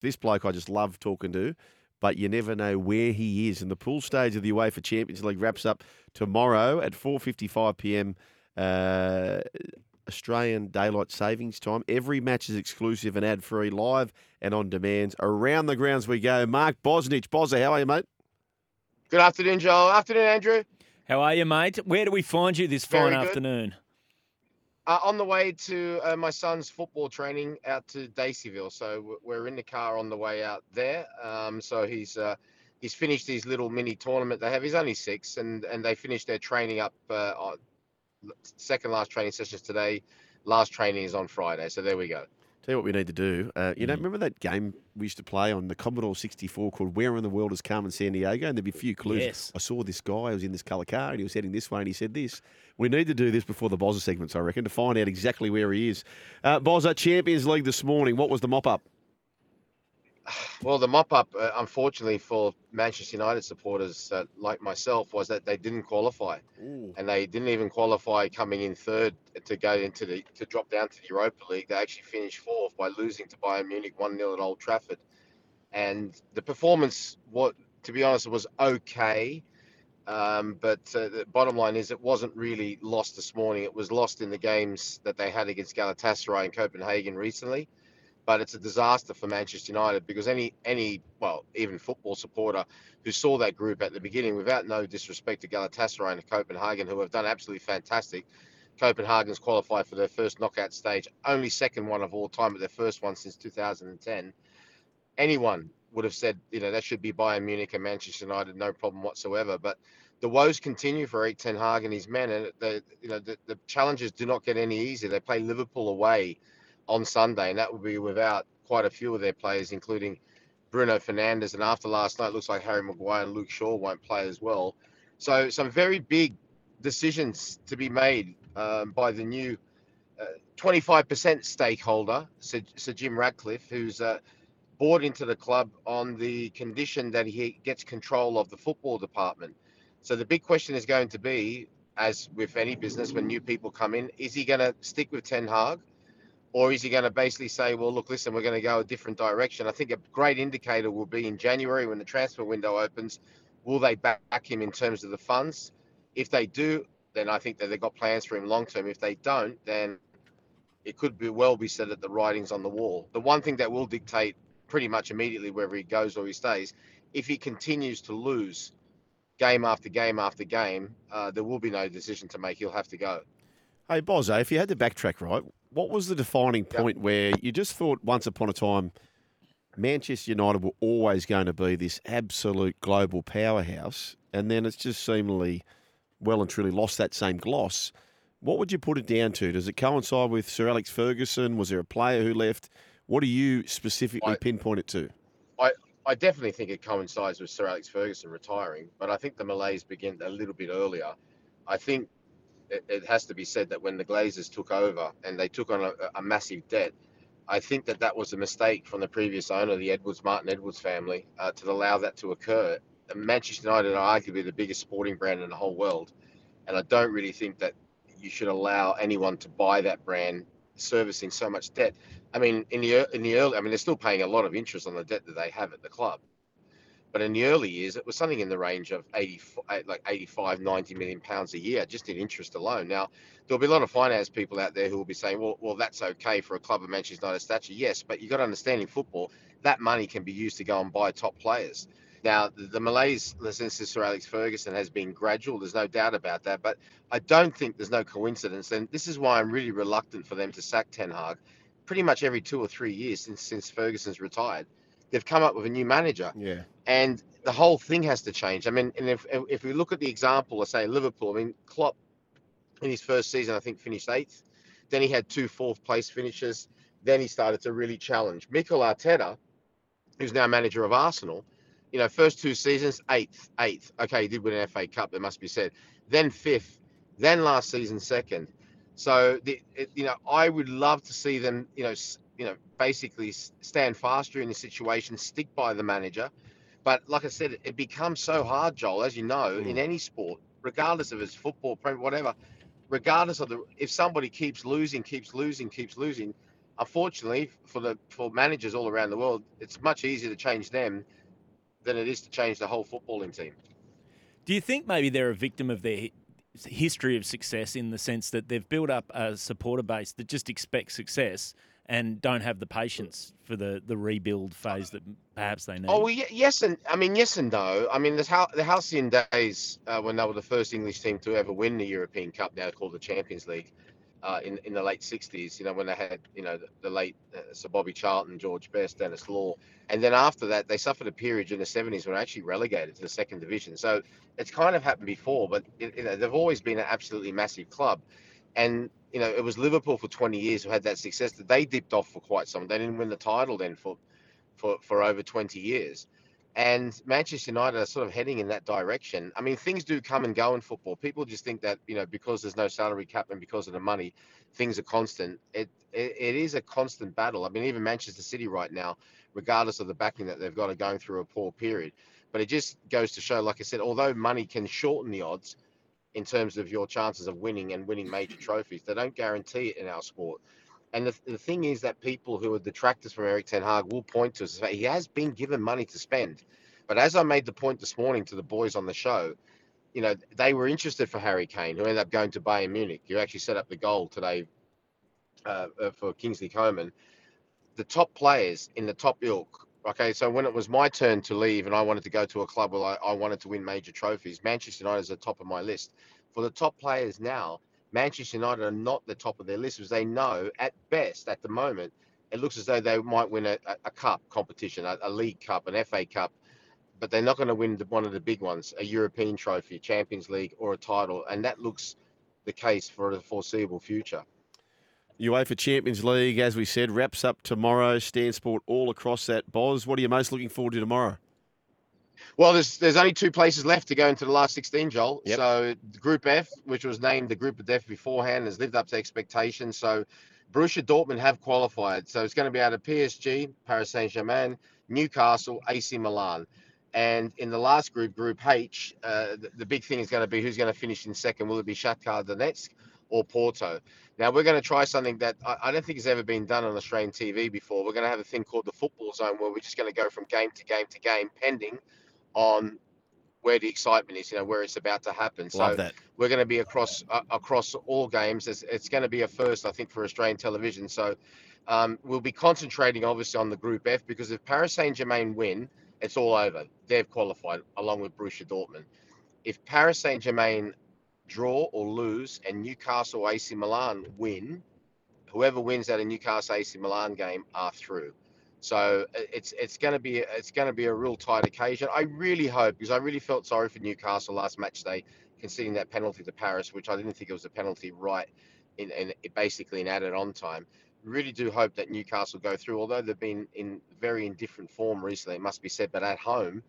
this bloke I just love talking to, but you never know where he is. And the pool stage of the UEFA Champions League wraps up tomorrow at 4:55 p.m. Uh, Australian daylight savings time. Every match is exclusive and ad free, live and on demand. Around the grounds we go. Mark Bosnich, Bozza, how are you, mate? Good afternoon, Joel. Afternoon, Andrew. How are you, mate? Where do we find you this Very fine good. afternoon? Uh, on the way to uh, my son's football training out to Daceyville, so we're in the car on the way out there. Um, so he's uh, he's finished his little mini tournament they have. He's only six, and and they finished their training up. Uh, on, second last training sessions today. Last training is on Friday. So there we go. Tell you what we need to do. Uh, you know, Mm. remember that game we used to play on the Commodore 64 called Where in the World is Carmen Sandiego? And there'd be a few clues. Yes. I saw this guy who was in this colour car and he was heading this way and he said this. We need to do this before the Bozza segments, I reckon, to find out exactly where he is. Uh, Bozza, Champions League this morning. What was the mop up? Well, the mop up, uh, unfortunately for Manchester United supporters uh, like myself, was that they didn't qualify. and they didn't even qualify coming in third to go into the to drop down to the Europa League. They actually finished fourth by losing to Bayern Munich one 0 at Old Trafford, and the performance, what to be honest, was okay. Um, but uh, the bottom line is, it wasn't really lost this morning. It was lost in the games that they had against Galatasaray and Copenhagen recently. But it's a disaster for Manchester United because any any well even football supporter who saw that group at the beginning, without no disrespect to Galatasaray and Copenhagen, who have done absolutely fantastic. Copenhagen's qualified for their first knockout stage, only second one of all time, but their first one since 2010. Anyone would have said, you know, that should be Bayern Munich and Manchester United, no problem whatsoever. But the woes continue for Erik Ten Hag and his men, and the you know the, the challenges do not get any easier. They play Liverpool away on Sunday, and that will be without quite a few of their players, including Bruno Fernandes. And after last night, looks like Harry Maguire and Luke Shaw won't play as well. So some very big decisions to be made um, by the new uh, 25% stakeholder, Sir, Sir Jim Ratcliffe, who's uh, bought into the club on the condition that he gets control of the football department. So the big question is going to be, as with any business, when new people come in, is he going to stick with Ten Hag? Or is he going to basically say, well, look, listen, we're going to go a different direction? I think a great indicator will be in January when the transfer window opens. Will they back him in terms of the funds? If they do, then I think that they've got plans for him long term. If they don't, then it could be well be said that the writing's on the wall. The one thing that will dictate pretty much immediately whether he goes or he stays, if he continues to lose game after game after game, uh, there will be no decision to make. He'll have to go. Hey, Bozza, if you had to backtrack, right, what was the defining Yep. point where you just thought once upon a time Manchester United were always going to be this absolute global powerhouse, and then it's just seemingly well and truly lost that same gloss? What would you put it down to? Does it coincide with Sir Alex Ferguson? Was there a player who left? What do you specifically I- pinpoint it to? I definitely think it coincides with Sir Alex Ferguson retiring, but I think the malaise began a little bit earlier. I think it, it has to be said that when the Glazers took over and they took on a, a massive debt, I think that that was a mistake from the previous owner, the Edwards Martin Edwards family, uh, to allow that to occur. Manchester United are arguably the biggest sporting brand in the whole world, and I don't really think that you should allow anyone to buy that brand servicing so much debt. I mean, in the in the early, I mean, they're still paying a lot of interest on the debt that they have at the club. But in the early years, it was something in the range of 80, like 85, 90 million pounds a year just in interest alone. Now, there'll be a lot of finance people out there who will be saying, well, well, that's okay for a club of Manchester United stature. Yes, but you've got to understand in football, that money can be used to go and buy top players. Now, the, the malaise since Sir Alex Ferguson has been gradual. There's no doubt about that. But I don't think there's no coincidence. And this is why I'm really reluctant for them to sack Ten Hag pretty much every two or three years since, since Ferguson's retired. They've come up with a new manager Yeah. and the whole thing has to change. I mean, and if if we look at the example of say Liverpool, I mean, Klopp in his first season, I think finished eighth. Then he had two fourth place finishes. Then he started to really challenge. Mikel Arteta, who's now manager of Arsenal, you know, first two seasons, eighth, eighth. Okay, he did win an FA Cup, it must be said. Then fifth. Then last season, second. So the it, you know, I would love to see them, you know, you know, basically stand faster in the situation, stick by the manager. But like I said, it becomes so hard, Joel, as you know, in hmm. any sport, regardless of it's football, whatever. Regardless of the, if somebody keeps losing, keeps losing, keeps losing, unfortunately, for the for managers all around the world, it's much easier to change them than it is to change the whole footballing team. Do you think maybe they're a victim of their history of success in the sense that they've built up a supporter base that just expects success and don't have the patience for the, the rebuild phase that perhaps they need? Oh well, yes, and I mean yes and no. I mean the, the halcyon days uh, when they were the first English team to ever win the European Cup, now called the Champions League uh, in in the late '60s. You know when they had you know the, the late uh, Sir Bobby Charlton, George Best, Denis Law, and then after that they suffered a period in the '70s when they actually relegated to the second division. So it's kind of happened before, but it, you know they've always been an absolutely massive club, and you know it was Liverpool for 20 years who had that success that they dipped off for quite some. They didn't win the title then for for for over 20 years and Manchester United are sort of heading in that direction. I mean, things do come and go in football. People just think that you know because there's no salary cap and because of the money, things are constant. It, it it is a constant battle. I mean, even Manchester City right now, regardless of the backing that they've got, are going through a poor period. But it just goes to show, like I said, although money can shorten the odds in terms of your chances of winning and winning major trophies, they don't guarantee it in our sport. And the, the thing is that people who are detractors from Erik Ten Hag will point to us he has been given money to spend. But as I made the point this morning to the boys on the show, you know, they were interested for Harry Kane, who ended up going to Bayern Munich. You actually set up the goal today uh, uh, for Kingsley Coman. The top players in the top ilk. Okay, so when it was my turn to leave and I wanted to go to a club where I, I wanted to win major trophies, Manchester United is the top of my list. For the top players now, Manchester United are not the top of their list because they know at best at the moment it looks as though they might win a, a cup competition, a, a, league cup, an FA Cup, but they're not going to win the, one of the big ones, a European trophy, Champions League, or a title, and that looks the case for the foreseeable future. UEFA Champions League, as we said, wraps up tomorrow. Stan Sport all across that. Boz, what are you most looking forward to tomorrow? Well, there's there's only two places left to go into the last 16, Joel. Yep. So Group F, which was named the Group of Death beforehand, has lived up to expectations. So Borussia Dortmund have qualified. So it's going to be out of PSG, Paris Saint-Germain, Newcastle, AC Milan. And in the last group, Group H, uh, the, the, big thing is going to be who's going to finish in second. Will it be Shakhtar Donetsk or Porto? Now we're going to try something that I, I don't think has ever been done on Australian TV before. We're going to have a thing called the football zone, where we're just going to go from game to game to game, pending on where the excitement is, you know, where it's about to happen. Love so that. we're going to be across uh, across all games. It's, it's, going to be a first, I think, for Australian television. So um, we'll be concentrating obviously on the Group F because if Paris Saint Germain win, it's all over. They've qualified along with Borussia Dortmund. If Paris Saint Germain draw or lose and Newcastle AC Milan win, whoever wins that in Newcastle AC Milan game are through. So uh, it's it's going to be it's going to be a real tight occasion. I really hope because I really felt sorry for Newcastle last match day, conceding that penalty to Paris, which I didn't think it was a penalty right in, in basically in added on time. Really do hope that Newcastle go through, although they've been in very indifferent form recently. It must be said, but at home,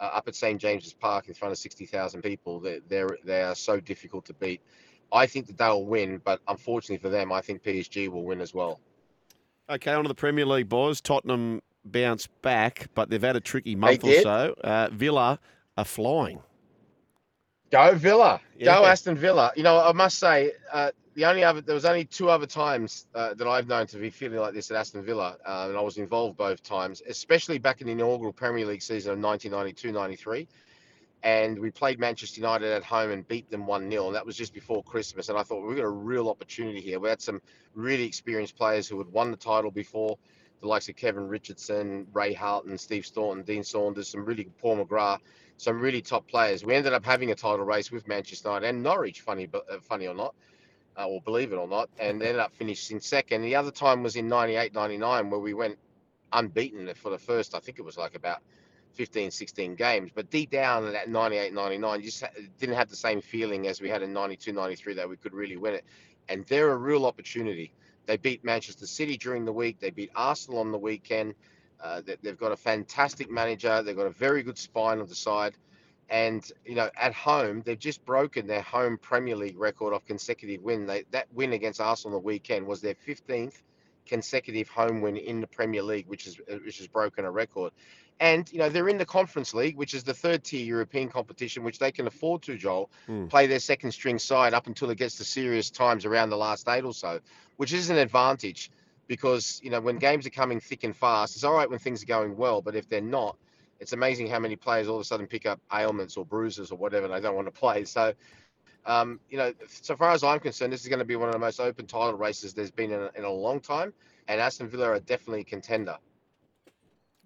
uh, up at St James's Park in front of sixty thousand people, they they they are so difficult to beat. I think that they'll win, but unfortunately for them, I think PSG will win as well. Okay, on to the Premier League, boys. Tottenham bounced back, but they've had a tricky month or so. Uh, Villa are flying. Go Villa. Yeah. Go Aston Villa. You know, I must say, uh, the only other there was only two other times uh, that I've known to be feeling like this at Aston Villa, uh, and I was involved both times, especially back in the inaugural Premier League season of 1992-93 and we played Manchester United at home and beat them 1 0. And that was just before Christmas. And I thought, we've got a real opportunity here. We had some really experienced players who had won the title before, the likes of Kevin Richardson, Ray Houghton, Steve Staunton, Dean Saunders, some really Paul McGrath, some really top players. We ended up having a title race with Manchester United and Norwich, funny, uh, funny or not. Uh, or believe it or not, and ended up finishing second. The other time was in 98 99, where we went unbeaten for the first, I think it was like about 15, 16 games. But deep down in that 98, 99, you just didn't have the same feeling as we had in 92, 93 that we could really win it. And they're a real opportunity. They beat Manchester City during the week. They beat Arsenal on the weekend. Uh, they've got a fantastic manager. They've got a very good spine on the side. And, you know, at home, they've just broken their home Premier League record of consecutive win. They, that win against Arsenal on the weekend was their 15th consecutive home win in the Premier League, which is which has broken a record. And you know they're in the Conference League, which is the third tier European competition, which they can afford to, Joel, mm. play their second string side up until it gets to serious times around the last eight or so, which is an advantage. because you know when games are coming thick and fast, it's all right when things are going well, but if they're not, it's amazing how many players all of a sudden pick up ailments or bruises or whatever and they don't want to play. So, um, you know, so far as I'm concerned, this is going to be one of the most open title races there's been in a, in a long time, and Aston Villa are definitely a contender.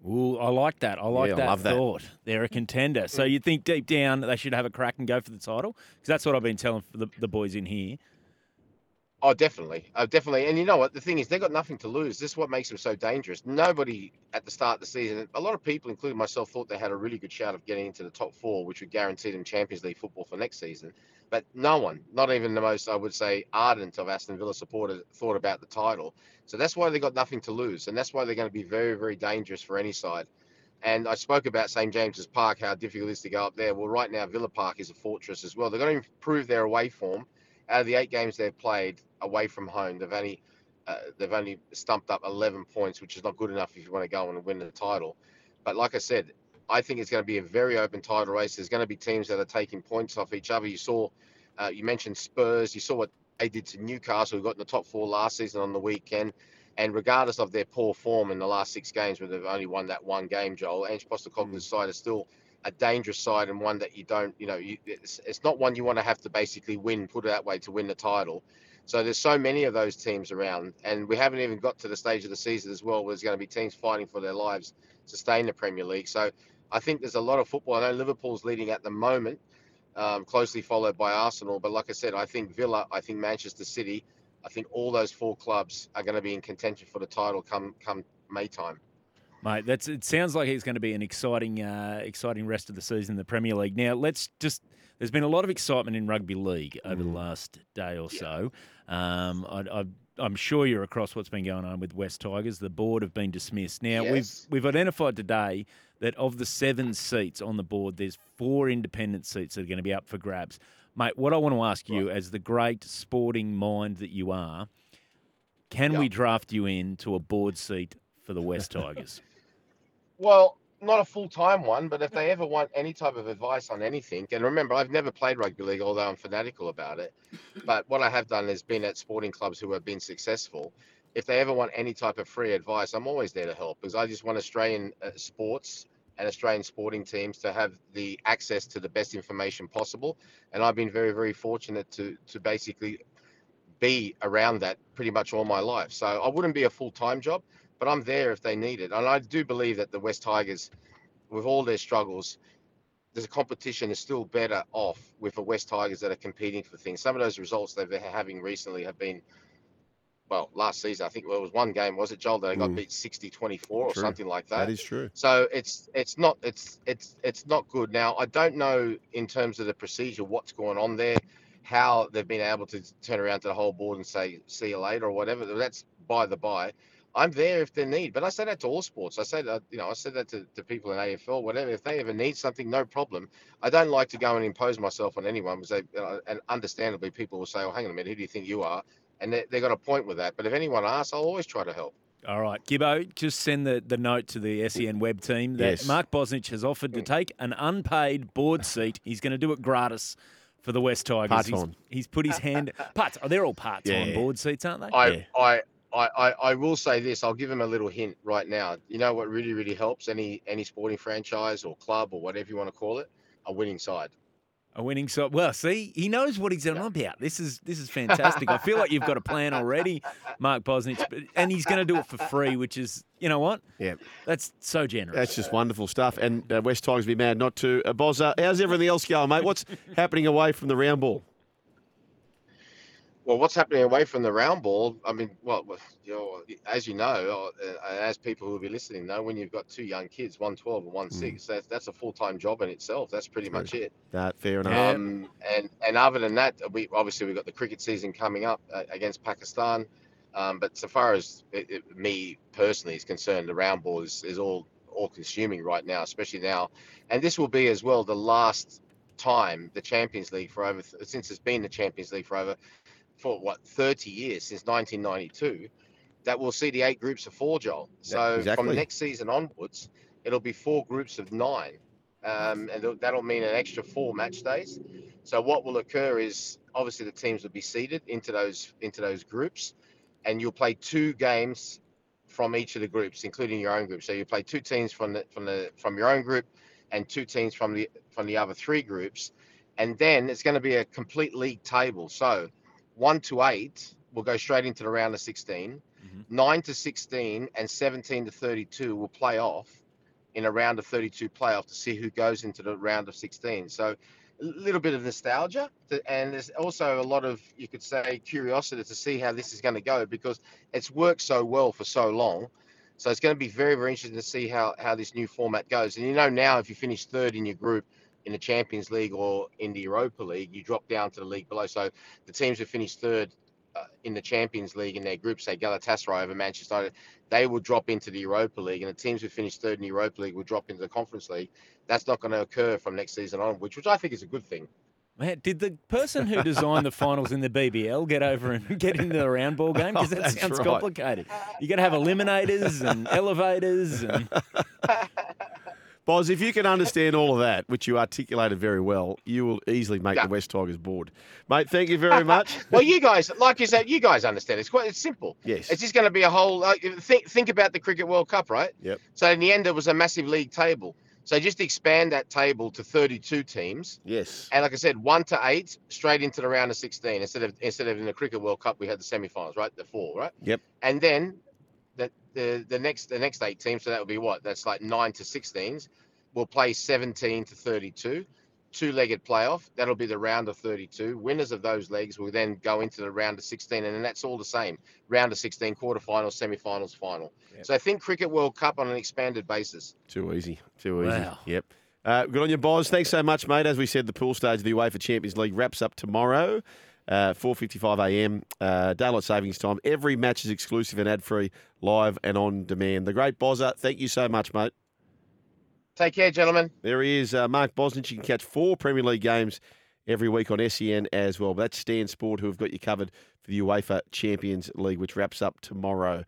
Ooh, I like that. I like Yeah, I that love that. thought. They're a contender. So you think deep down they should have a crack and go for the title? Because that's what I've been telling the, the boys in here. Oh, definitely. Oh, definitely. And you know what? The thing is, they've got nothing to lose. This is what makes them so dangerous. Nobody at the start of the season, a lot of people, including myself, thought they had a really good shot of getting into the top four, which would guarantee them Champions League football for next season. But no one, not even the most, I would say, ardent of Aston Villa supporters, thought about the title. So that's why they've got nothing to lose. And that's why they're going to be very, very dangerous for any side. And I spoke about St. James's Park, how difficult it is to go up there. Well, right now, Villa Park is a fortress as well. They've got to improve their away form. Out of the eight games they've played away from home, they've only uh, they've only stumped up 11 points, which is not good enough if you want to go and win the title. But like I said, I think it's going to be a very open title race. There's going to be teams that are taking points off each other. You saw, uh, you mentioned Spurs. You saw what they did to Newcastle, who got in the top four last season on the weekend. And regardless of their poor form in the last six games, where they've only won that one game, Joel, Ange Postecoglou's side is still a dangerous side and one that you don't, you know, you, it's, it's not one you want to have to basically win, put it that way, to win the title. So there's so many of those teams around, and we haven't even got to the stage of the season as well where there's going to be teams fighting for their lives to stay in the Premier League. So I think there's a lot of football. I know Liverpool's leading at the moment, um, closely followed by Arsenal. But like I said, I think Villa, I think Manchester City, I think all those four clubs are going to be in contention for the title come come May time. Mate, that's it. Sounds like it's going to be an exciting, uh, exciting rest of the season in the Premier League. Now, let's just. There's been a lot of excitement in rugby league over the last day or so. Um, I, I, I'm sure you're across what's been going on with West Tigers. The board have been dismissed. Now Yes. we've we've identified today that of the seven seats on the board, there's four independent seats that are going to be up for grabs. Mate, what I want to ask you, as the great sporting mind that you are, can we draft you in to a board seat for the West Tigers? Well, not a full time one, but if they ever want any type of advice on anything, and remember, I've never played rugby league, although I'm fanatical about it. But what I have done is been at sporting clubs who have been successful. If they ever want any type of free advice, I'm always there to help because I just want Australian uh, sports and Australian sporting teams to have the access to the best information possible. And I've been very, very fortunate to to basically be around that pretty much all my life. So I wouldn't be a full time job, but I'm there if they need it. And I do believe that the West Tigers, with all their struggles, the competition is still better off with the West Tigers that are competing for things. Some of those results they've been having recently have been, well, last season, I think well, it was one game, was it, Joel, that they got Mm. beat 60 24 or True. something like that. That is true. So it's it's not it's it's it's not good. Now I don't know in terms of the procedure what's going on there, how they've been able to turn around to the whole board and say see you later or whatever. That's by the by. I'm there if they need, but I say that to all sports. I say that you know I said that to, to people in AFL, whatever. If they ever need something, no problem. I don't like to go and impose myself on anyone because they you know, and understandably people will say, "Oh, hang on a minute, who do you think you are?" And they they got a point with that. But if anyone asks, I'll always try to help. All right, Gibbo, just send the, the note to the SEN web team that Yes. Mark Bosnich has offered to mm. take an unpaid board seat. He's going to do it gratis for the West Tigers. He's, Part-time. he's put his hand Parts. Oh, they're all part time Yeah. board seats, aren't they? I, Yeah. I, I, I, I will say this. I'll give him a little hint right now. You know what really, really helps any any sporting franchise or club or whatever you want to call it, a winning side. A winning side. Well, see, he knows what he's on about. This is this is fantastic. I feel like you've got a plan already, Mark Bosnich, but- and he's going to do it for free, which is, you know what? Yeah. That's so generous. That's just wonderful stuff. And uh, West Tigers be mad not to. Uh, Bozza, how's everything else going, mate? What's happening away from the round ball? Well, what's happening away from the round ball? I mean, well, you know, as you know, uh, as people who will be listening know, when you've got two young kids, one 12 and one six, that's, that's a full time job in itself. That's pretty much it. Uh, fair enough. Um, and and other than that, we obviously we've got the cricket season coming up uh, against Pakistan. Um, but so far as it, it, me personally is concerned, the round ball is, is all all consuming right now, especially now. And this will be as well the last time the Champions League for over since it's been the Champions League for over for what 30 years since 1992 that will see the eight groups of four, Joel. So exactly. from next season onwards, it'll be four groups of nine, um, and that'll- that'll mean an extra four match days. So what will occur is obviously the teams will be seeded into those into those groups. and you'll play two games from each of the groups, including your own group. So you play two teams from the from the from your own group, and two teams from the from the other three groups, and then it's going to be a complete league table. So one to eight will go straight into the round of 16. Mhm. Nine to 16 and 17 to 32 will play off in a round of 32 playoff to see who goes into the round of 16. So a little bit of nostalgia, th- and there's also a lot of you could say curiosity to see how this is going to go because it's worked so well for so long. So it's going to be very, very interesting to see how how this new format goes. And you know now, if you finish third in your group in the Champions League or in the Europa League, you drop down to the league below. So the teams who finished third uh, in the Champions League in their group, say Galatasaray over Manchester United, they will drop into the Europa League, and the teams who finished third in the Europa League will drop into the Conference League. That's not going to occur from next season on, which which I think is a good thing. Man, did the person who designed the finals in the BBL get over and get into the round ball game? Because Oh, that that's sounds right. complicated. You got to have eliminators and elevators, and Boz, if you can understand all of that, which you articulated very well, you will easily make Yeah. the West Tigers board. Mate, thank you very much. Well, you guys, like you said, you guys understand. It's quite it's simple. yes. It's just going to be a whole. Like, think think about the Cricket World Cup, right? Yep. So in the end, it was a massive league table. So just expand that table to 32 teams, Yes. and like I said, one to eight, straight into the round of 16 instead of instead of in the Cricket World Cup we had the semi-finals, right? The four, right? Yep. And then the the the next the next eight teams, so that would be what? That's like nine to 16s. Will play 17 to 32, two-legged playoff. That'll be the round of 32. Winners of those legs will then go into the round of 16, and then that's all the same. Round of 16, quarterfinals, semi-finals, final. Yep. So I think Cricket World Cup on an expanded basis. Too easy. Too easy. Wow. Yep. Uh, good on you, Boz. Thanks so much, mate. As we said, the pool stage of the UEFA Champions League wraps up tomorrow, uh, 4.55 a.m. Uh, daylight savings time. Every match is exclusive and ad-free, live and on demand. The great Bozza, thank you so much, mate. Take care, gentlemen. There he is, uh, Mark Bosnich. You can catch four Premier League games every week on SEN as well. But that's Stan Sport, who have got you covered for the UEFA Champions League, which wraps up tomorrow.